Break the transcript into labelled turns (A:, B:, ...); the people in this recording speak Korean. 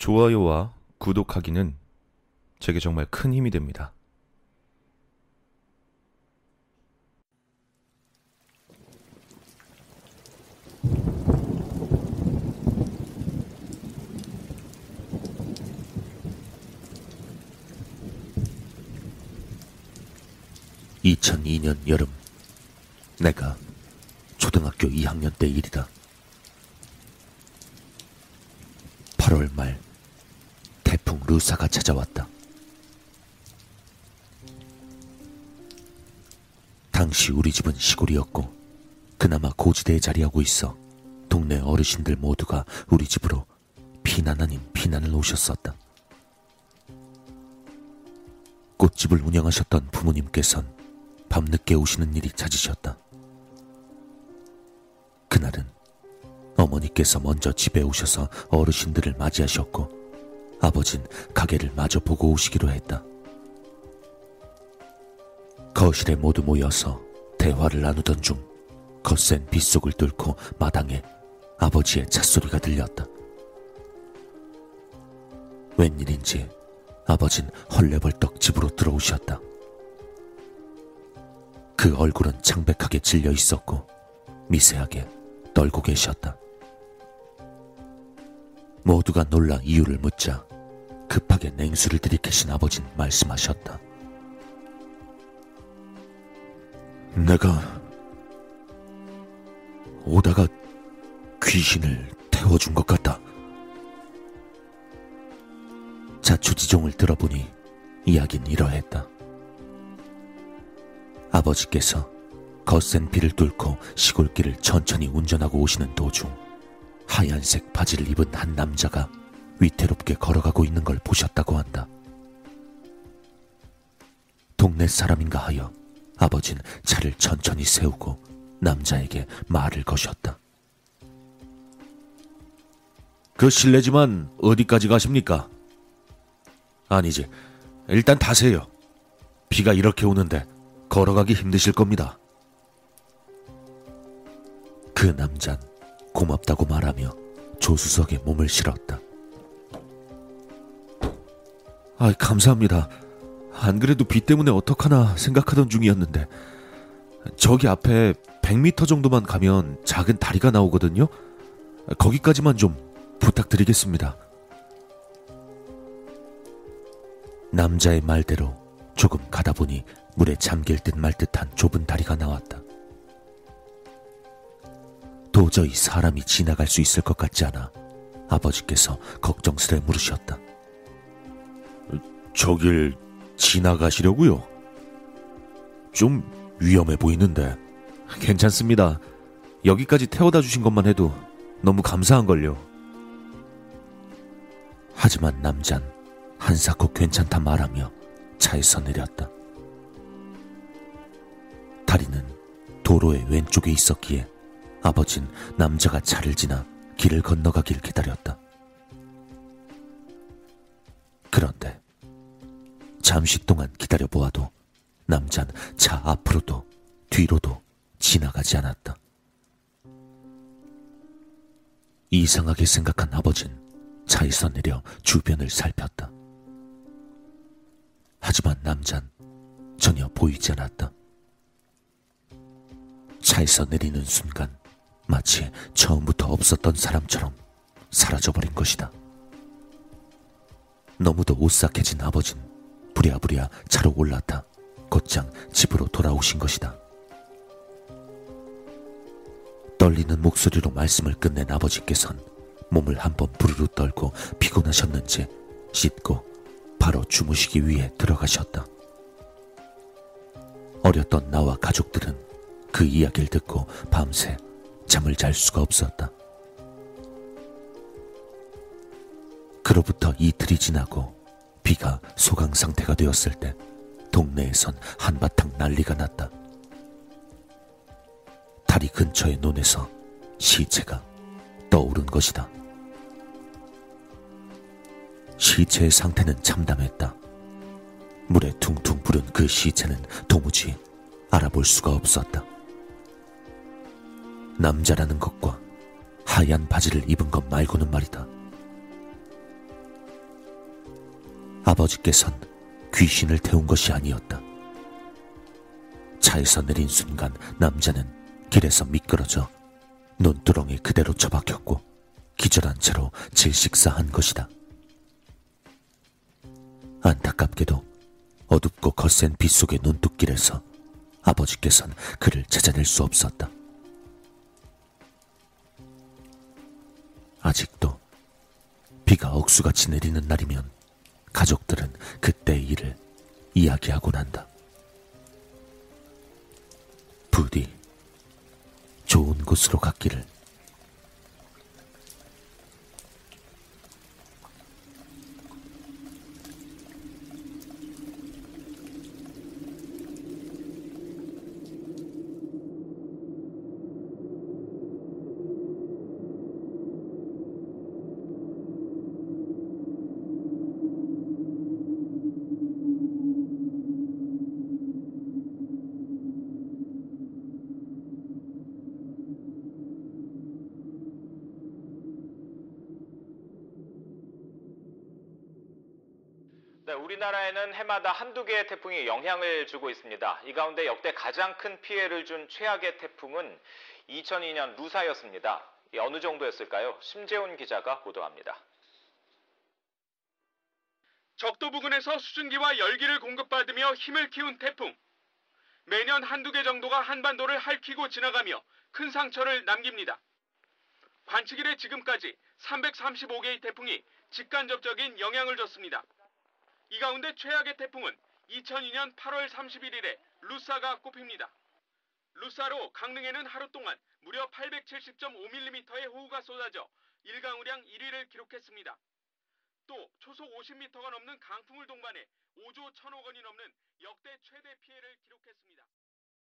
A: 좋아요와 구독하기는 제게 정말 큰 힘이 됩니다.
B: (2002년) 여름 내가 초등학교 2학년 때 일이다 8월 말 태풍 루사가 찾아왔다. 당시 우리 집은 시골이었고 그나마 고지대에 자리하고 있어 동네 어르신들 모두가 우리 집으로 피난 아닌 피난을 오셨었다. 꽃집을 운영하셨던 부모님께선 밤늦게 오시는 일이 잦으셨다. 그날은 어머니께서 먼저 집에 오셔서 어르신들을 맞이하셨고 아버진 가게를 마저 보고 오시기로 했다. 거실에 모두 모여서 대화를 나누던 중 거센 빗속을 뚫고 마당에 아버지의 찻소리가 들렸다. 웬일인지 아버진 헐레벌떡 집으로 들어오셨다. 그 얼굴은 창백하게 질려 있었고 미세하게 떨고 계셨다. 모두가 놀라 이유를 묻자 급하게 냉수를 들이켜신 아버진 말씀하셨다. 내가 오다가 귀신을 태워준 것 같다. 자초지종을 들어보니 이야긴 이러했다. 아버지께서 거센 비를 뚫고 시골길을 천천히 운전하고 오시는 도중 하얀색 바지를 입은 한 남자가 위태롭게 걸어가고 있는 걸 보셨다고 한다. 동네 사람인가 하여 아버진 차를 천천히 세우고 남자에게 말을 거셨다.
A: 그 실례지만 어디까지 가십니까? 아니지. 일단 타세요. 비가 이렇게 오는데 걸어가기 힘드실 겁니다.
B: 그 남잔 고맙다고 말하며 조수석에 몸을 실었다.
A: 아, 감사합니다. 안 그래도 비 때문에 어떡하나 생각하던 중이었는데 저기 앞에 100m 정도만 가면 작은 다리가 나오거든요. 거기까지만 좀 부탁드리겠습니다.
B: 남자의 말대로 조금 가다 보니 물에 잠길 듯 말 듯한 좁은 다리가 나왔다. 도저히 사람이 지나갈 수 있을 것 같지 않아 아버지께서 걱정스레 물으셨다.
A: 저길 지나가시려고요? 좀 위험해 보이는데 괜찮습니다. 여기까지 태워다 주신 것만 해도 너무 감사한걸요.
B: 하지만 남잔 한사코 괜찮다 말하며 차에서 내렸다. 다리는 도로의 왼쪽에 있었기에 아버진 남자가 차를 지나 길을 건너가길 기다렸다. 잠시 동안 기다려 보아도 남자는 차 앞으로도 뒤로도 지나가지 않았다. 이상하게 생각한 아버진 차에서 내려 주변을 살폈다. 하지만 남잔 전혀 보이지 않았다. 차에서 내리는 순간 마치 처음부터 없었던 사람처럼 사라져버린 것이다. 너무도 오싹해진 아버진 부랴부랴 차로 올라타 곧장 집으로 돌아오신 것이다. 떨리는 목소리로 말씀을 끝낸 아버지께선 몸을 한번 부르르 떨고 피곤하셨는지 씻고 바로 주무시기 위해 들어가셨다. 어렸던 나와 가족들은 그 이야기를 듣고 밤새 잠을 잘 수가 없었다. 그로부터 이틀이 지나고 비가 소강 상태가 되었을 때 동네에선 한바탕 난리가 났다. 다리 근처의 논에서 시체가 떠오른 것이다. 시체의 상태는 참담했다. 물에 퉁퉁 부른 그 시체는 도무지 알아볼 수가 없었다. 남자라는 것과 하얀 바지를 입은 것 말고는 말이다. 아버지께선 귀신을 태운 것이 아니었다. 차에서 내린 순간 남자는 길에서 미끄러져 논두렁에 그대로 처박혔고 기절한 채로 질식사한 것이다. 안타깝게도 어둡고 거센 빛 속의 논뚝길에서 아버지께선 그를 찾아낼 수 없었다. 아직도 비가 억수같이 내리는 날이면 가족들은 그때의 일을 이야기하곤 한다. 부디 좋은 곳으로 갔기를.
C: 네, 우리나라에는 해마다 한두 개의 태풍이 영향을 주고 있습니다. 이 가운데 역대 가장 큰 피해를 준 최악의 태풍은 2002년 루사였습니다. 어느 정도였을까요? 심재훈 기자가 보도합니다.
D: 적도 부근에서 수증기와 열기를 공급받으며 힘을 키운 태풍. 매년 한두 개 정도가 한반도를 핥히고 지나가며 큰 상처를 남깁니다. 관측 일에 지금까지 335개의 태풍이 직간접적인 영향을 줬습니다. 이 가운데 최악의 태풍은 2002년 8월 31일에 루사가 꼽힙니다. 루사로 강릉에는 하루 동안 무려 870.5mm의 호우가 쏟아져 일강우량 1위를 기록했습니다. 또 초속 50m가 넘는 강풍을 동반해 5조 1천억 원이 넘는 역대 최대